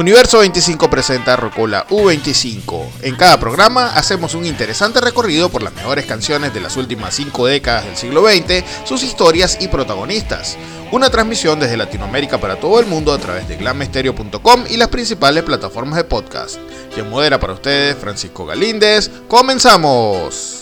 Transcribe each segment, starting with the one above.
Universo 25 presenta Rocola U25. En cada programa hacemos un interesante recorrido por las mejores canciones de las últimas 5 décadas del siglo XX, sus historias y protagonistas. Una transmisión desde Latinoamérica para todo el mundo a través de glamestereo.com y las principales plataformas de podcast. Quien modera para ustedes, Francisco Galíndez. ¡Comenzamos!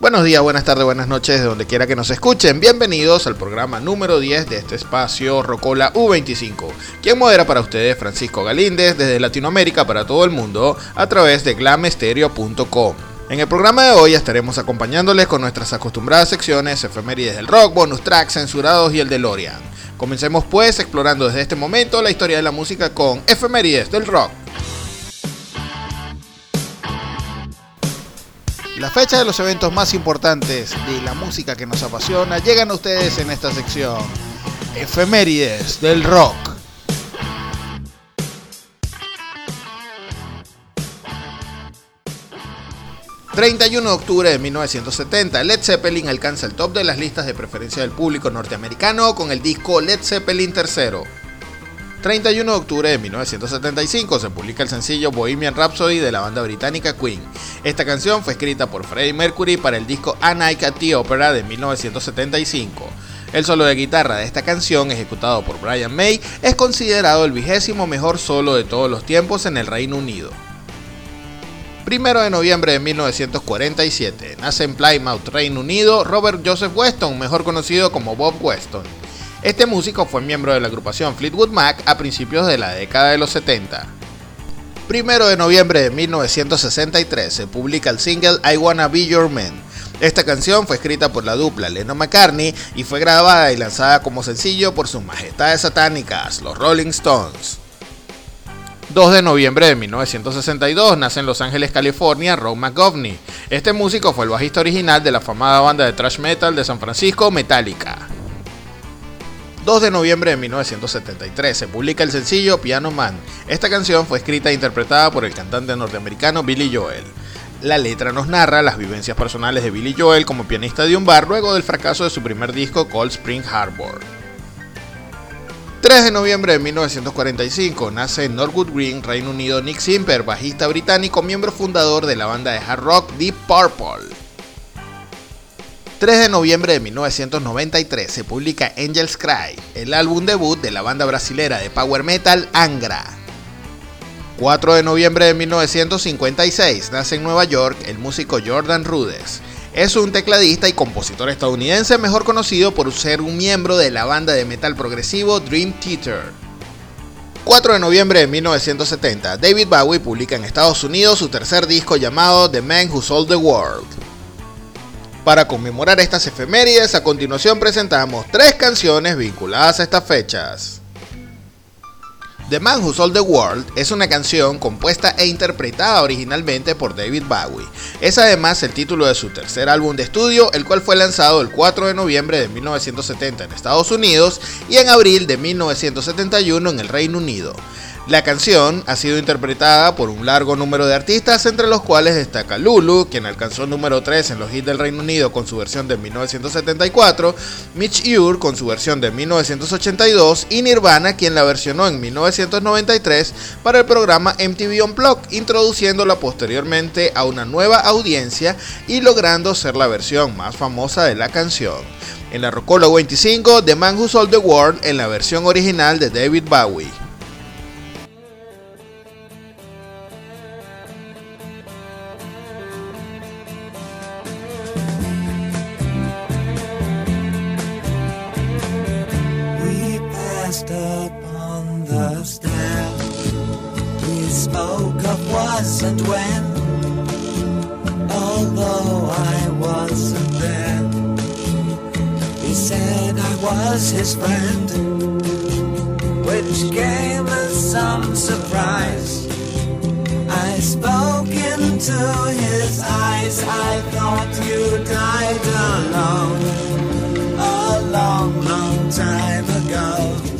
Buenos días, buenas tardes, buenas noches, de donde quiera que nos escuchen. Bienvenidos al programa número 10 de este espacio Rocola U25. Quien modera para ustedes Francisco Galíndez desde Latinoamérica para todo el mundo a través de glamestereo.com. En el programa de hoy estaremos acompañándoles con nuestras acostumbradas secciones efemérides del rock, bonus tracks censurados y el de Lorian. Comencemos pues explorando desde este momento la historia de la música con efemérides del rock. La fecha de los eventos más importantes de la música que nos apasiona llegan a ustedes en esta sección. Efemérides del rock. ...31 de octubre de 1970... ...Led Zeppelin alcanza el top de las listas de preferencia del público norteamericano... ...con el disco Led Zeppelin III... 31 de octubre de 1975 se publica el sencillo Bohemian Rhapsody de la banda británica Queen. Esta canción fue escrita por Freddie Mercury para el disco A Night at the Opera de 1975. El solo de guitarra de esta canción, ejecutado por Brian May, es considerado el vigésimo mejor solo de todos los tiempos en el Reino Unido. Primero de noviembre de 1947, nace en Plymouth, Reino Unido, Robert Joseph Weston, mejor conocido como Bob Weston. Este músico fue miembro de la agrupación Fleetwood Mac a principios de la década de los 70. Primero de noviembre de 1963 se publica el single I Wanna Be Your Man. Esta canción fue escrita por la dupla Lennon McCartney y fue grabada y lanzada como sencillo por sus majestades satánicas, los Rolling Stones. 2 de noviembre de 1962 nace en Los Ángeles, California, Ron McGovney. Este músico fue el bajista original de la famada banda de thrash metal de San Francisco, Metallica. 2 de noviembre de 1973 se publica el sencillo Piano Man. Esta canción fue escrita e interpretada por el cantante norteamericano Billy Joel. La letra nos narra las vivencias personales de Billy Joel como pianista de un bar luego del fracaso de su primer disco Cold Spring Harbor. 3 de noviembre de 1945 nace en Norwood Green, Reino Unido, Nick Simper, bajista británico, miembro fundador de la banda de hard rock Deep Purple. 3 de noviembre de 1993 se publica Angels Cry, el álbum debut de la banda brasilera de power metal Angra. 4 de noviembre de 1956 nace en Nueva York el músico Jordan Rudess. Es un tecladista y compositor estadounidense mejor conocido por ser un miembro de la banda de metal progresivo Dream Theater. 4 de noviembre de 1970, David Bowie publica en Estados Unidos su tercer disco llamado The Man Who Sold the World. Para conmemorar estas efemérides, a continuación presentamos tres canciones vinculadas a estas fechas. The Man Who Sold the World es una canción compuesta e interpretada originalmente por David Bowie. Es además el título de su tercer álbum de estudio, el cual fue lanzado el 4 de noviembre de 1970 en Estados Unidos y en abril de 1971 en el Reino Unido. La canción ha sido interpretada por un largo número de artistas, entre los cuales destaca Lulu, quien alcanzó número 3 en los hits del Reino Unido con su versión de 1974, Mitch Ure con su versión de 1982 y Nirvana, quien la versionó en 1993 para el programa MTV Unplugged, introduciéndola posteriormente a una nueva audiencia y logrando ser la versión más famosa de la canción. En la Rocola 25, The Man Who Sold the World en la versión original de David Bowie. And when, although I wasn't there. He said I was his friend, which gave us some surprise. I spoke into his eyes, I thought you died alone a long, long time ago.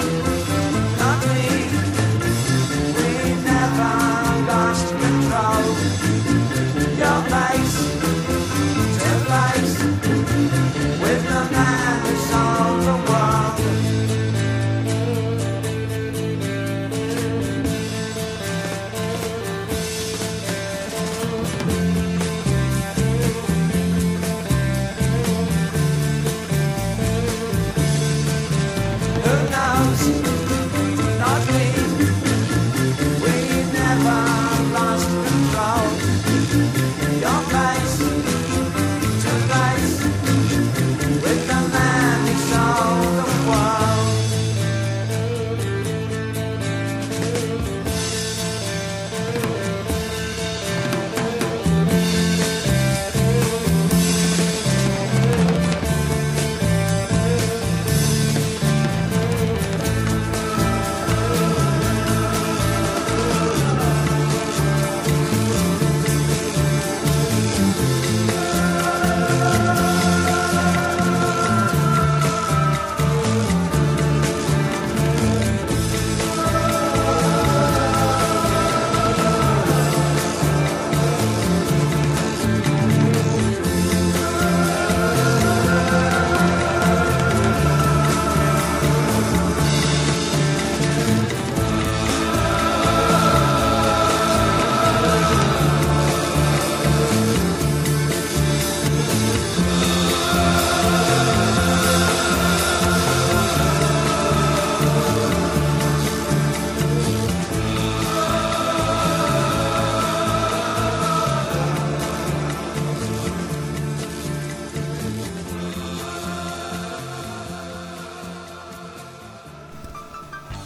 control. Your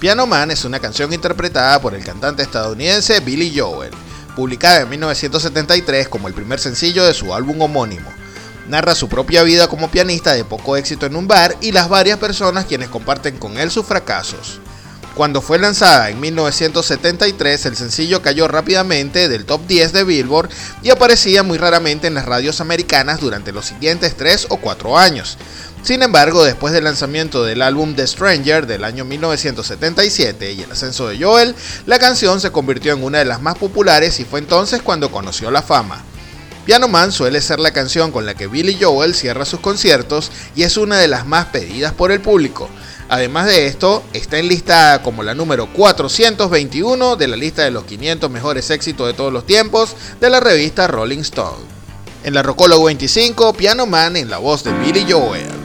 Piano Man es una canción interpretada por el cantante estadounidense Billy Joel, publicada en 1973 como el primer sencillo de su álbum homónimo. Narra su propia vida como pianista de poco éxito en un bar y las varias personas quienes comparten con él sus fracasos. Cuando fue lanzada en 1973, el sencillo cayó rápidamente del top 10 de Billboard y aparecía muy raramente en las radios americanas durante los siguientes 3 o 4 años. Sin embargo, después del lanzamiento del álbum The Stranger del año 1977 y el ascenso de Joel, la canción se convirtió en una de las más populares y fue entonces cuando conoció la fama. Piano Man suele ser la canción con la que Billy Joel cierra sus conciertos y es una de las más pedidas por el público. Además de esto, está enlistada como la número 421 de la lista de los 500 mejores éxitos de todos los tiempos de la revista Rolling Stone. En la Rocólogo 25, Piano Man en la voz de Billy Joel.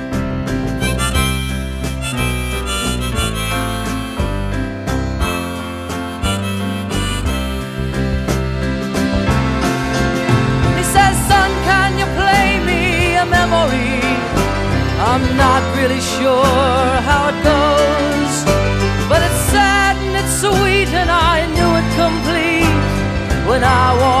Really sure how it goes, but it's sad and it's sweet, and I knew it complete when I wore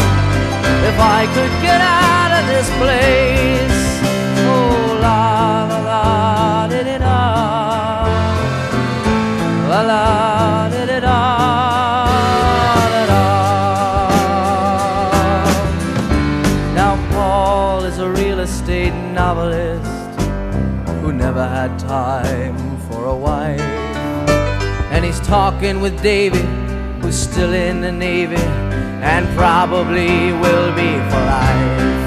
if I could get out of this place. Oh, la la la, did it La la, did it Now, Paul is a real estate novelist who never had time for a wife. And he's talking with David, who's still in the Navy and probably will be for life.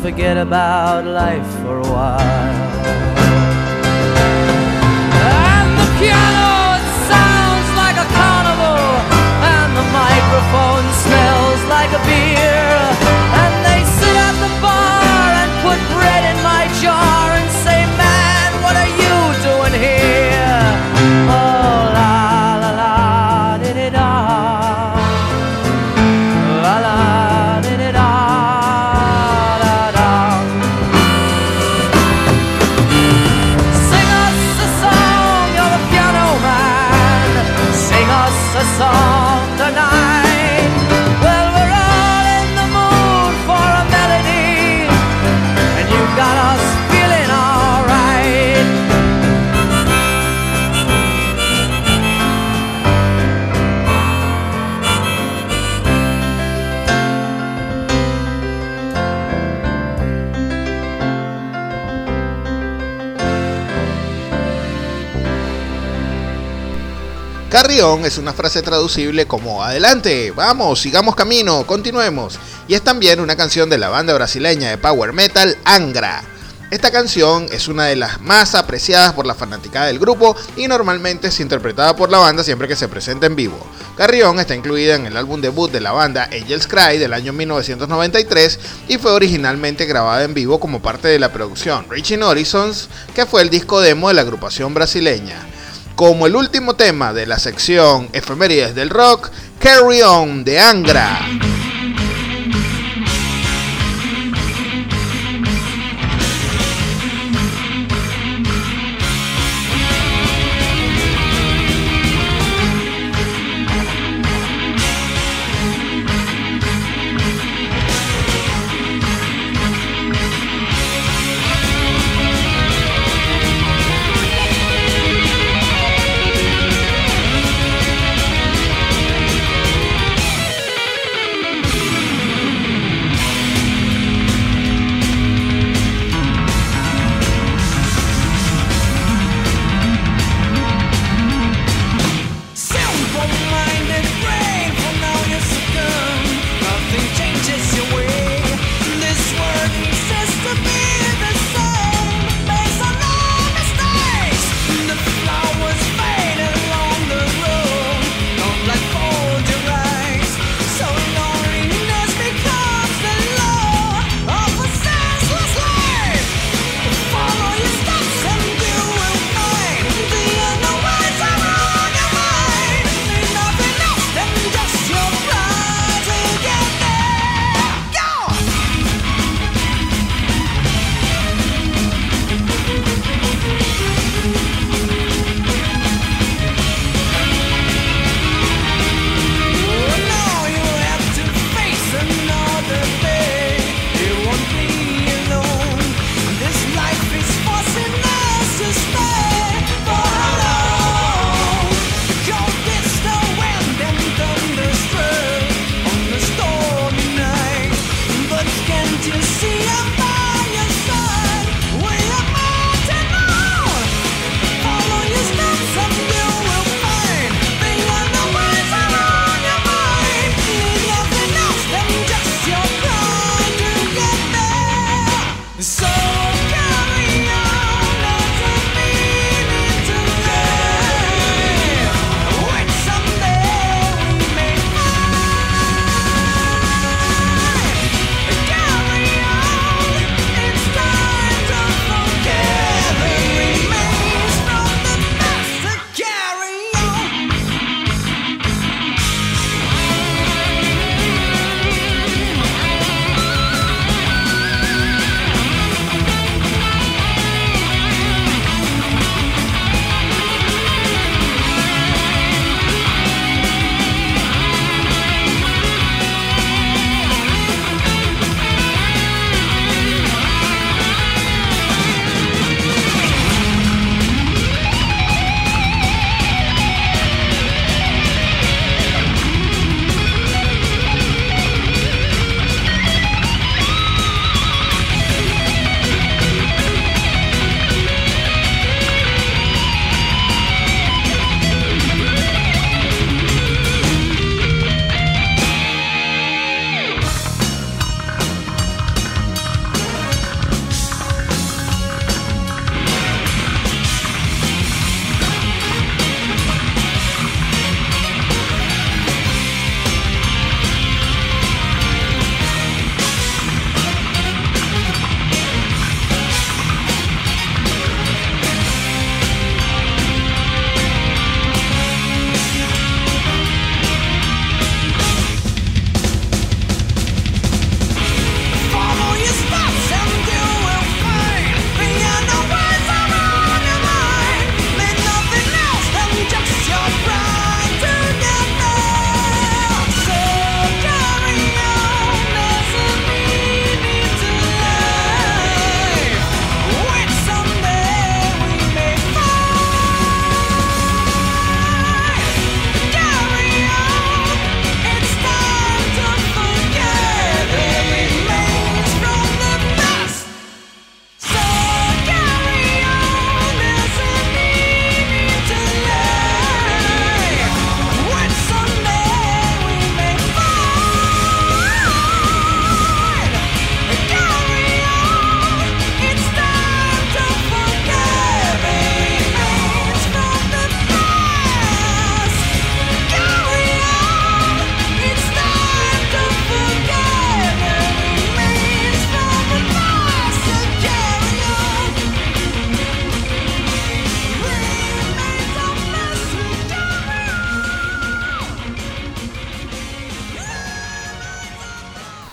Forget about Carrión es una frase traducible como adelante, vamos, sigamos camino, continuemos. Y es también una canción de la banda brasileña de power metal Angra. Esta canción es una de las más apreciadas por la fanaticada del grupo y normalmente es interpretada por la banda siempre que se presenta en vivo. Carrión está incluida en el álbum debut de la banda Angels Cry del año 1993 y fue originalmente grabada en vivo como parte de la producción Reaching Horizons, que fue el disco demo de la agrupación brasileña. Como el último tema de la sección Efemérides del Rock, Carry On de Angra.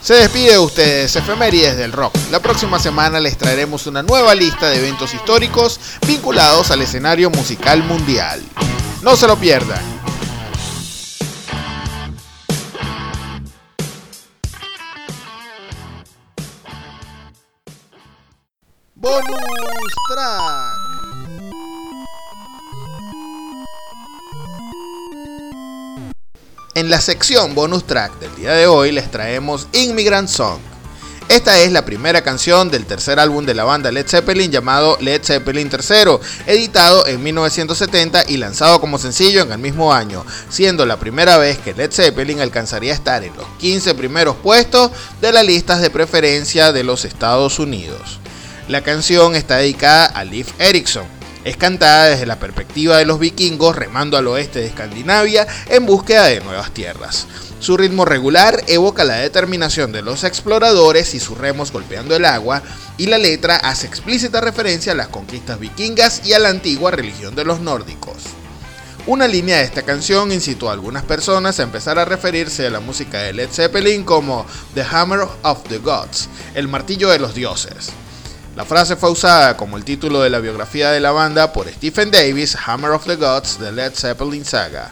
Se despide de ustedes Efemérides del Rock. La próxima semana les traeremos una nueva lista de eventos históricos vinculados al escenario musical mundial. No se lo pierdan. Bonus track. En la sección bonus track del día de hoy les traemos Immigrant Song. Esta es la primera canción del tercer álbum de la banda Led Zeppelin llamado Led Zeppelin III, editado en 1970 y lanzado como sencillo en el mismo año, siendo la primera vez que Led Zeppelin alcanzaría a estar en los 15 primeros puestos de las listas de preferencia de los Estados Unidos. La canción está dedicada a Leif Erikson, es cantada desde la perspectiva de los vikingos remando al oeste de Escandinavia en búsqueda de nuevas tierras. Su ritmo regular evoca la determinación de los exploradores y sus remos golpeando el agua, y la letra hace explícita referencia a las conquistas vikingas y a la antigua religión de los nórdicos. Una línea de esta canción incitó a algunas personas a empezar a referirse a la música de Led Zeppelin como The Hammer of the Gods, el martillo de los dioses. La frase fue usada como el título de la biografía de la banda por Stephen Davis, Hammer of the Gods, The Led Zeppelin Saga.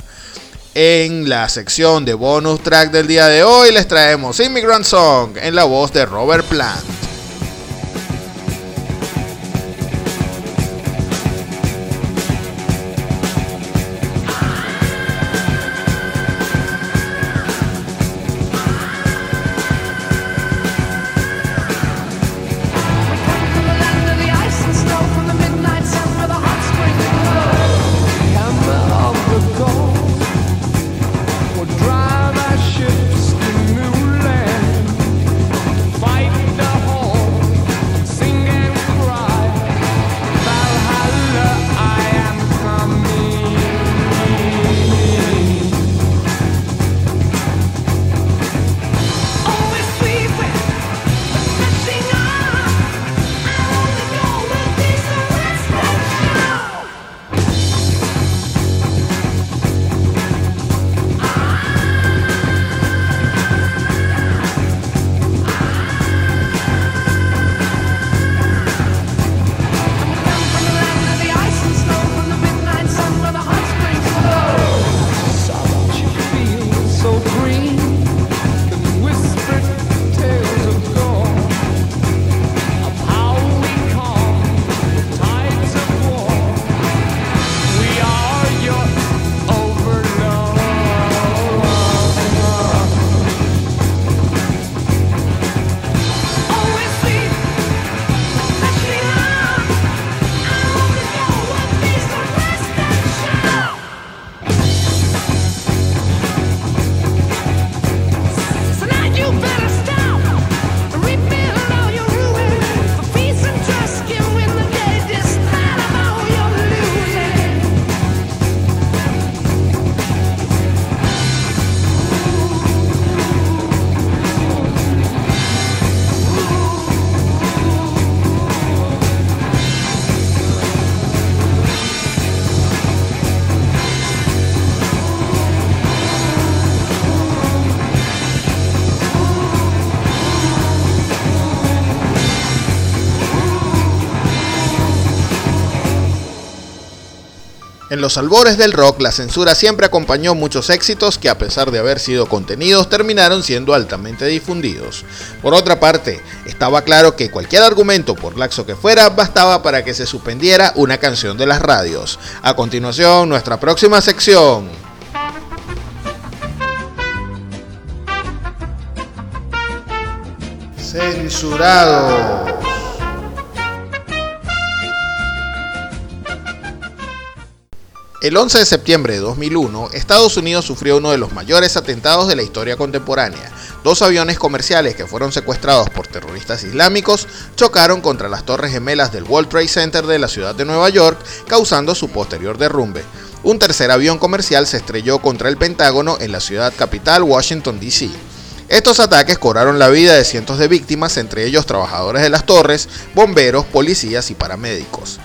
En la sección de bonus track del día de hoy les traemos Immigrant Song en la voz de Robert Plant. En los albores del rock, la censura siempre acompañó muchos éxitos que a pesar de haber sido contenidos, terminaron siendo altamente difundidos. Por otra parte, estaba claro que cualquier argumento, por laxo que fuera, bastaba para que se suspendiera una canción de las radios. A continuación, nuestra próxima sección. Censurado. El 11 de septiembre de 2001, Estados Unidos sufrió uno de los mayores atentados de la historia contemporánea. Dos aviones comerciales que fueron secuestrados por terroristas islámicos chocaron contra las torres gemelas del World Trade Center de la ciudad de Nueva York, causando su posterior derrumbe. Un tercer avión comercial se estrelló contra el Pentágono en la ciudad capital, Washington, D.C. Estos ataques cobraron la vida de cientos de víctimas, entre ellos trabajadores de las torres, bomberos, policías y paramédicos.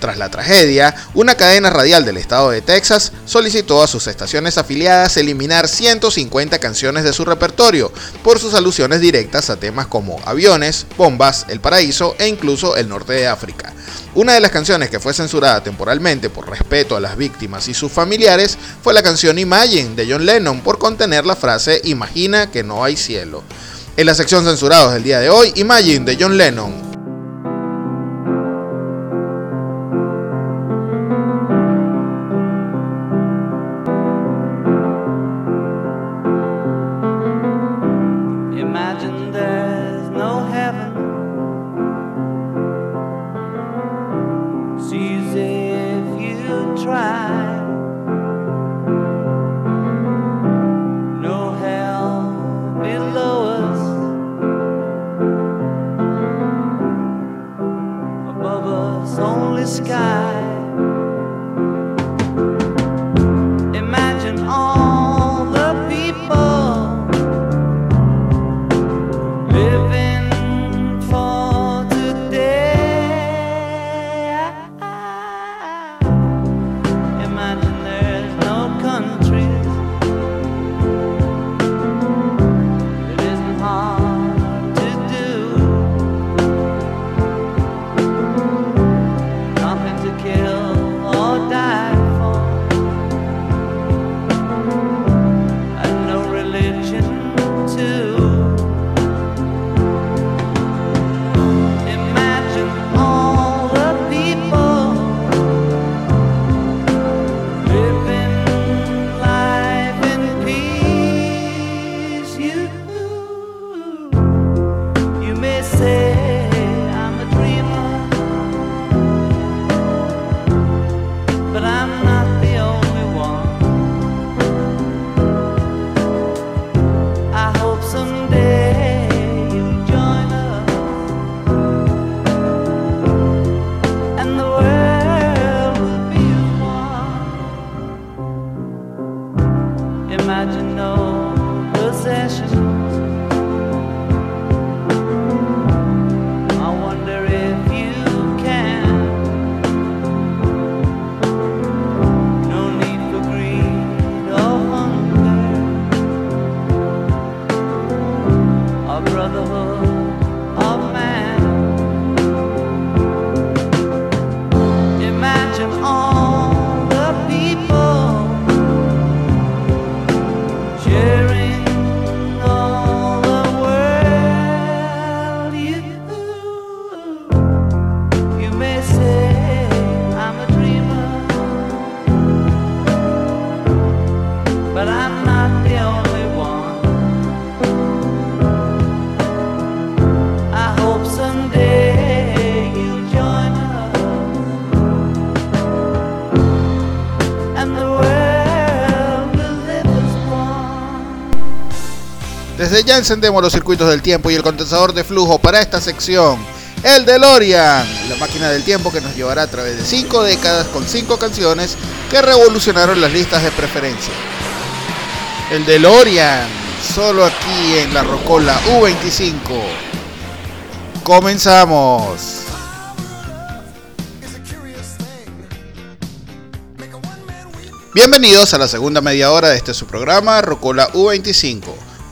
Tras la tragedia, una cadena radial del estado de Texas solicitó a sus estaciones afiliadas eliminar 150 canciones de su repertorio por sus alusiones directas a temas como aviones, bombas, el paraíso e incluso el norte de África. Una de las canciones que fue censurada temporalmente por respeto a las víctimas y sus familiares fue la canción Imagine de John Lennon por contener la frase Imagina que no hay cielo. En la sección censurados del día de hoy, Imagine de John Lennon, encendemos los circuitos del tiempo y el condensador de flujo para esta sección. El DeLorean, la máquina del tiempo que nos llevará a través de 5 décadas con 5 canciones que revolucionaron las listas de preferencia. El DeLorean, solo aquí en la Rocola U25. Comenzamos. Bienvenidos a la segunda media hora de este su programa Rocola U25.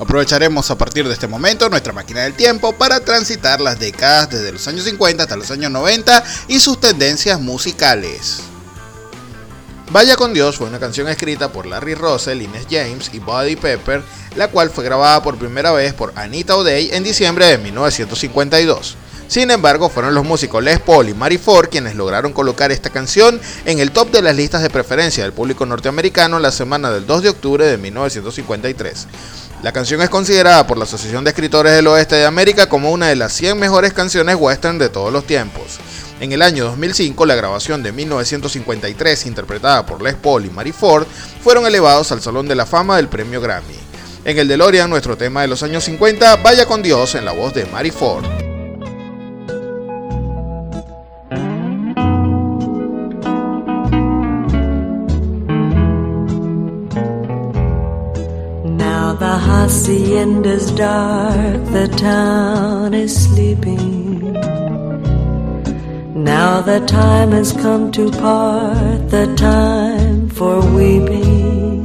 Aprovecharemos a partir de este momento nuestra máquina del tiempo para transitar las décadas desde los años 50 hasta los años 90 y sus tendencias musicales. Vaya con Dios fue una canción escrita por Larry Russell, Ines James y Buddy Pepper, la cual fue grabada por primera vez por Anita O'Day en diciembre de 1952. Sin embargo, fueron los músicos Les Paul y Mary Ford quienes lograron colocar esta canción en el top de las listas de preferencia del público norteamericano la semana del 2 de octubre de 1953. La canción es considerada por la Asociación de Escritores del Oeste de América como una de las 100 mejores canciones western de todos los tiempos. En el año 2005, la grabación de 1953, interpretada por Les Paul y Mary Ford, fueron elevados al Salón de la Fama del Premio Grammy. En el DeLorean, nuestro tema de los años 50, Vaya con Dios, en la voz de Mary Ford. Hacienda's dark, the town is sleeping. Now the time has come to part, the time for weeping.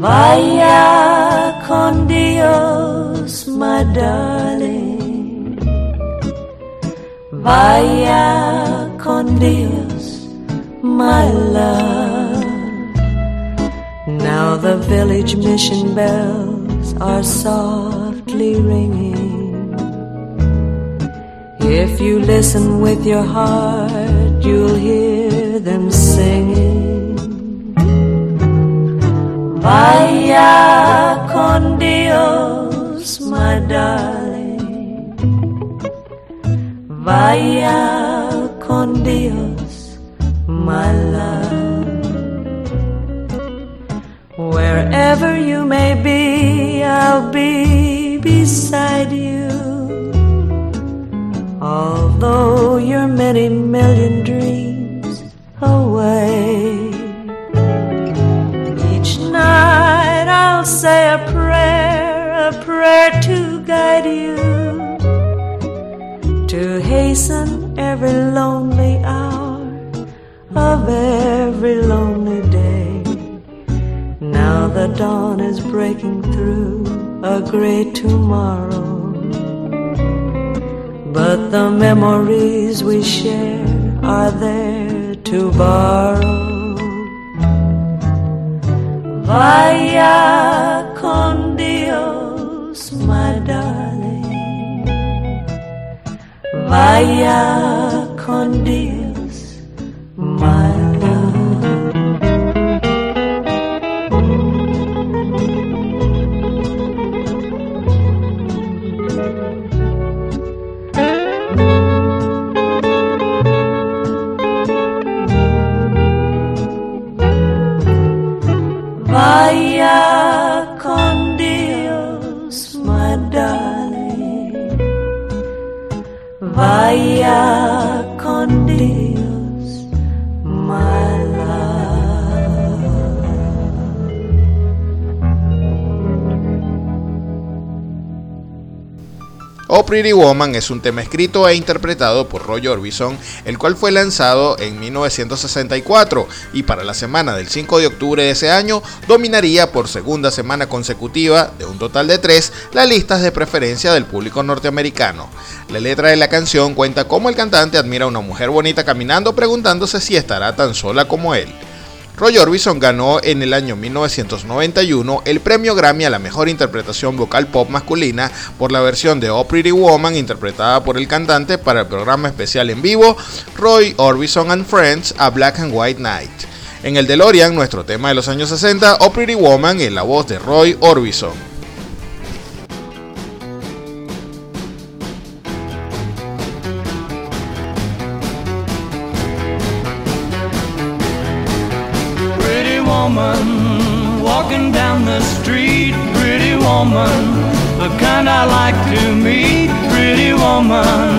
Vaya con Dios, my darling. Vaya con Dios, my love. Now the village mission bells are softly ringing. If you listen with your heart, you'll hear them singing. Vaya con Dios, my darling. Vaya con Dios, my love. Wherever you may be, I'll be beside you. Although you're many million dreams away. Each night I'll say a prayer, a prayer to guide you. To hasten every lonely hour of every lonely. The dawn is breaking through a great tomorrow. But the memories we share are there to borrow. Vaya con Dios, my darling. Vaya con Dios, Pretty Woman es un tema escrito e interpretado por Roy Orbison, el cual fue lanzado en 1964 y para la semana del 5 de octubre de ese año dominaría por segunda semana consecutiva, de un total de tres, las listas de preferencia del público norteamericano. La letra de la canción cuenta cómo el cantante admira a una mujer bonita caminando preguntándose si estará tan sola como él. Roy Orbison ganó en el año 1991 el premio Grammy a la mejor interpretación vocal pop masculina por la versión de Oh Pretty Woman interpretada por el cantante para el programa especial en vivo Roy Orbison and Friends a Black and White Night. En el DeLorean, nuestro tema de los años 60, Oh Pretty Woman en la voz de Roy Orbison. Woman, the kind I like to meet. Pretty woman,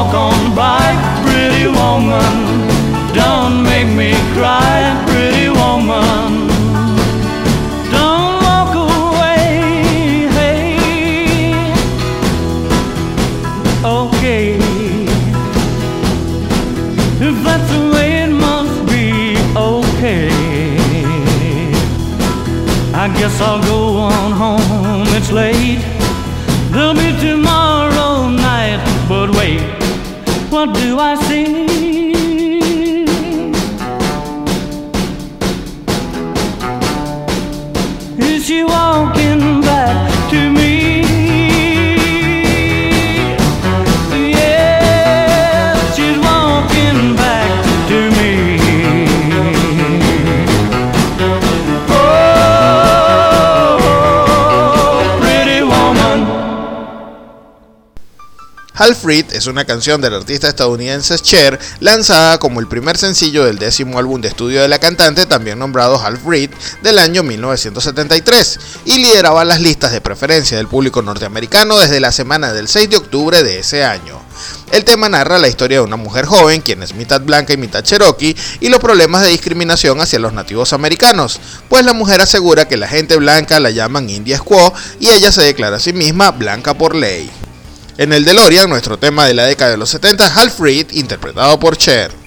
walk on by, pretty woman. Don't make me cry, pretty woman. Don't walk away, hey. Okay, if that's the way it must be, okay. I guess I'll go on home, it's late. Do I Half Reed es una canción del artista estadounidense Cher, lanzada como el primer sencillo del décimo álbum de estudio de la cantante, también nombrado Half Reed, del año 1973, y lideraba las listas de preferencia del público norteamericano desde la semana del 6 de octubre de ese año. El tema narra la historia de una mujer joven, quien es mitad blanca y mitad cherokee, y los problemas de discriminación hacia los nativos americanos, pues la mujer asegura que la gente blanca la llaman India Squaw y ella se declara a sí misma blanca por ley. En el DeLorean, nuestro tema de la década de los 70, Half Reed, interpretado por Cher.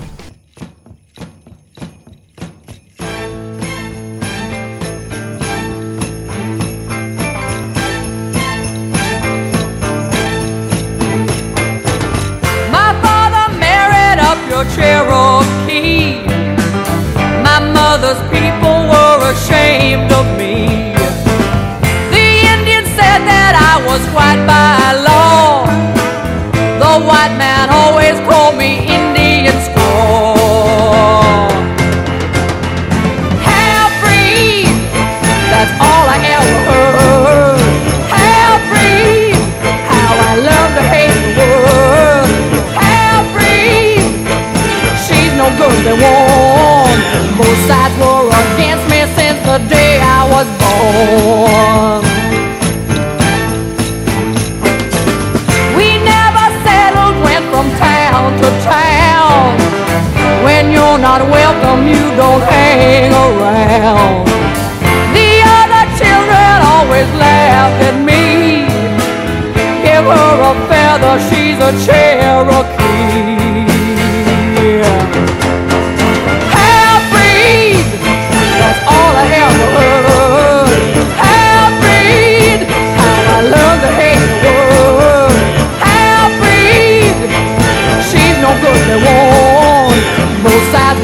they want. Both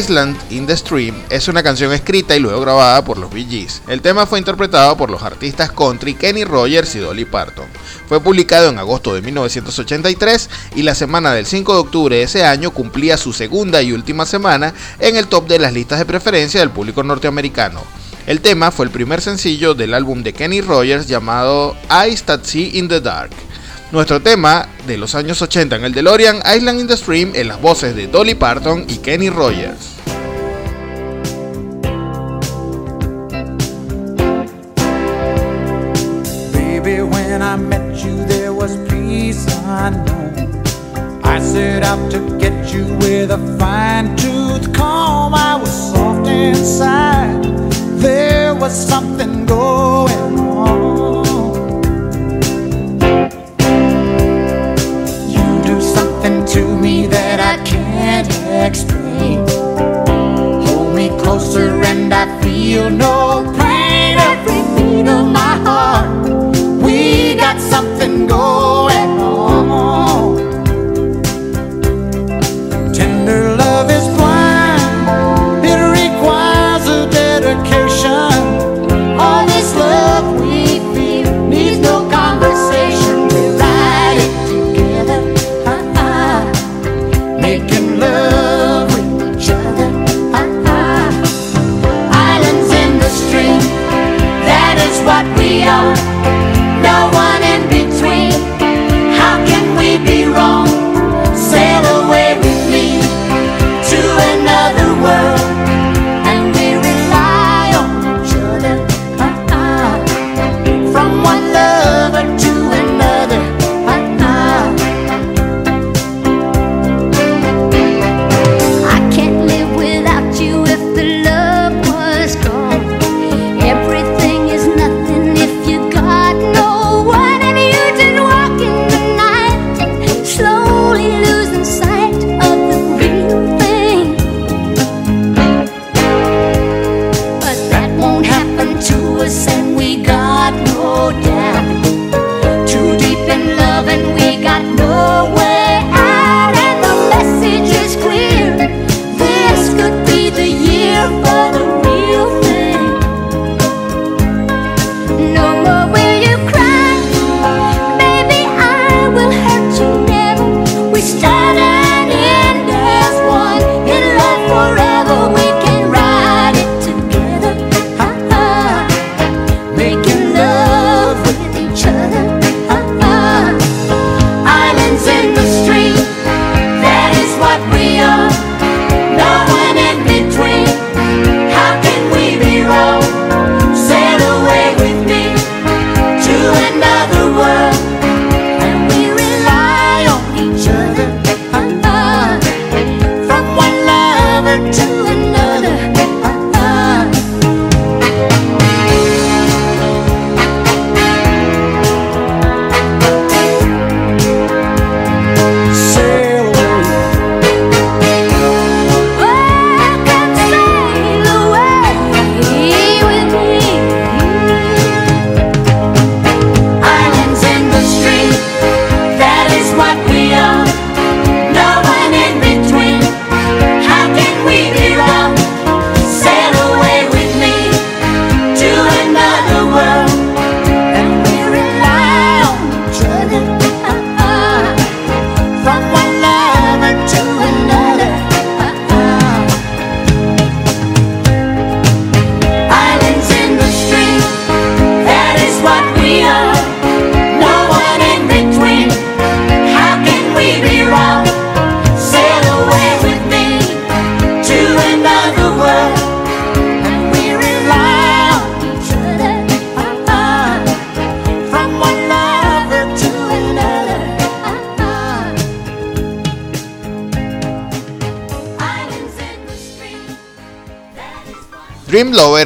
Island in the Stream es una canción escrita y luego grabada por los Bee Gees. El tema fue interpretado por los artistas country Kenny Rogers y Dolly Parton. Fue publicado en agosto de 1983 y la semana del 5 de octubre de ese año cumplía su segunda y última semana en el top de las listas de preferencia del público norteamericano. El tema fue el primer sencillo del álbum de Kenny Rogers llamado Eyes That See in the Dark. Nuestro tema de los años 80 en el DeLorean, Island in the Stream, en las voces de Dolly Parton y Kenny Rogers. Baby, when I met you, there was peace unknown. I set out to get you with a fine tooth comb. I was soft inside. There was something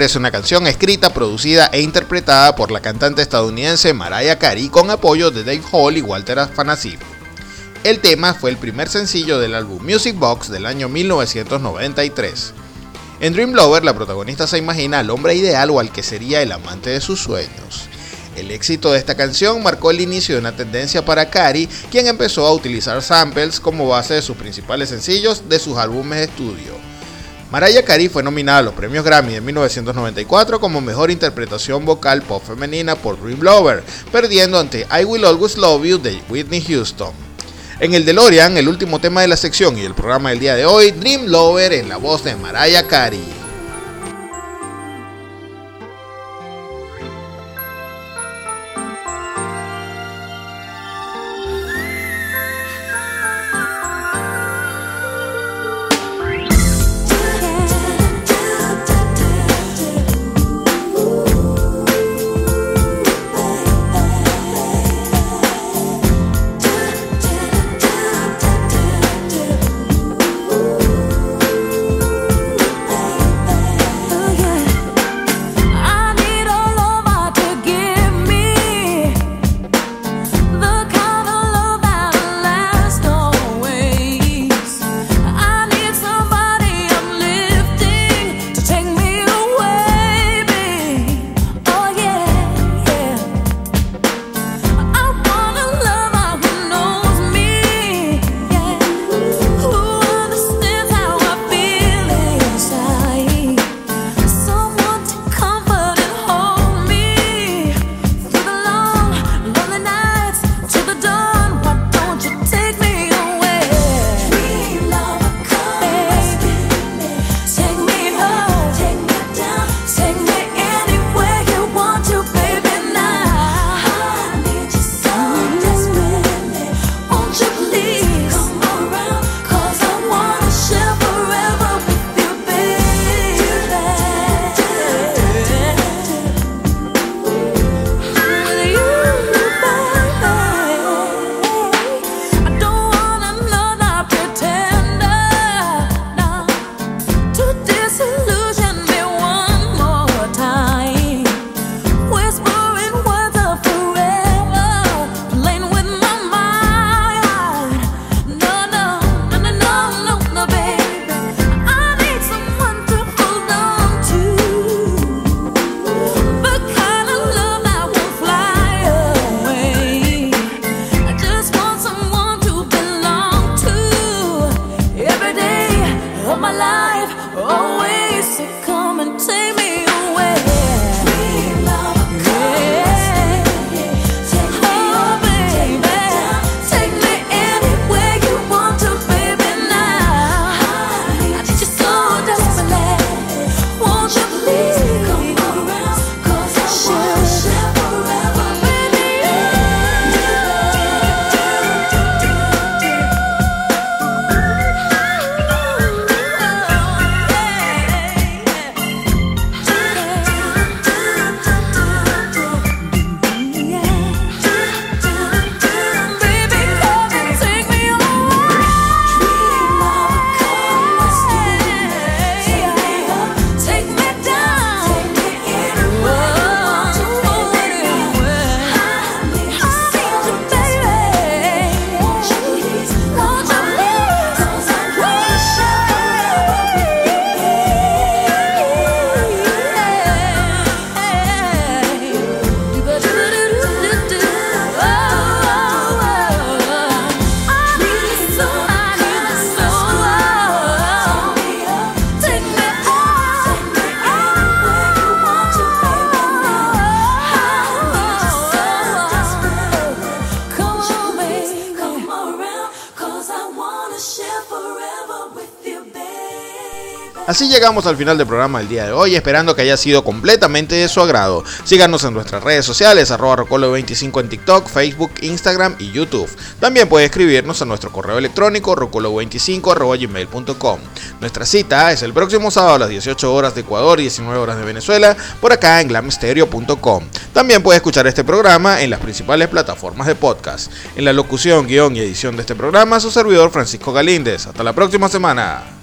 Es una canción escrita, producida e interpretada por la cantante estadounidense Mariah Carey con apoyo de Dave Hall y Walter Afanasieff. El tema fue el primer sencillo del álbum Music Box del año 1993. En Dream Lover, la protagonista se imagina al hombre ideal o al que sería el amante de sus sueños. El éxito de esta canción marcó el inicio de una tendencia para Carey, quien empezó a utilizar samples como base de sus principales sencillos de sus álbumes de estudio. Mariah Carey fue nominada a los premios Grammy en 1994 como mejor interpretación vocal pop femenina por Dream Lover, perdiendo ante I Will Always Love You de Whitney Houston. En el DeLorean, el último tema de la sección y el programa del día de hoy, Dream Lover en la voz de Mariah Carey. Llegamos al final del programa del día de hoy, esperando que haya sido completamente de su agrado. Síganos en nuestras redes sociales, arroba rocolo25 en TikTok, Facebook, Instagram y YouTube. También puede escribirnos a nuestro correo electrónico rocolo25 gmail.com. Nuestra cita es el próximo sábado a las 18 horas de Ecuador y 19 horas de Venezuela, por acá en glamstereo.com. También puede escuchar este programa en las principales plataformas de podcast. En la locución, guion y edición de este programa, su servidor Francisco Galíndez. Hasta la próxima semana.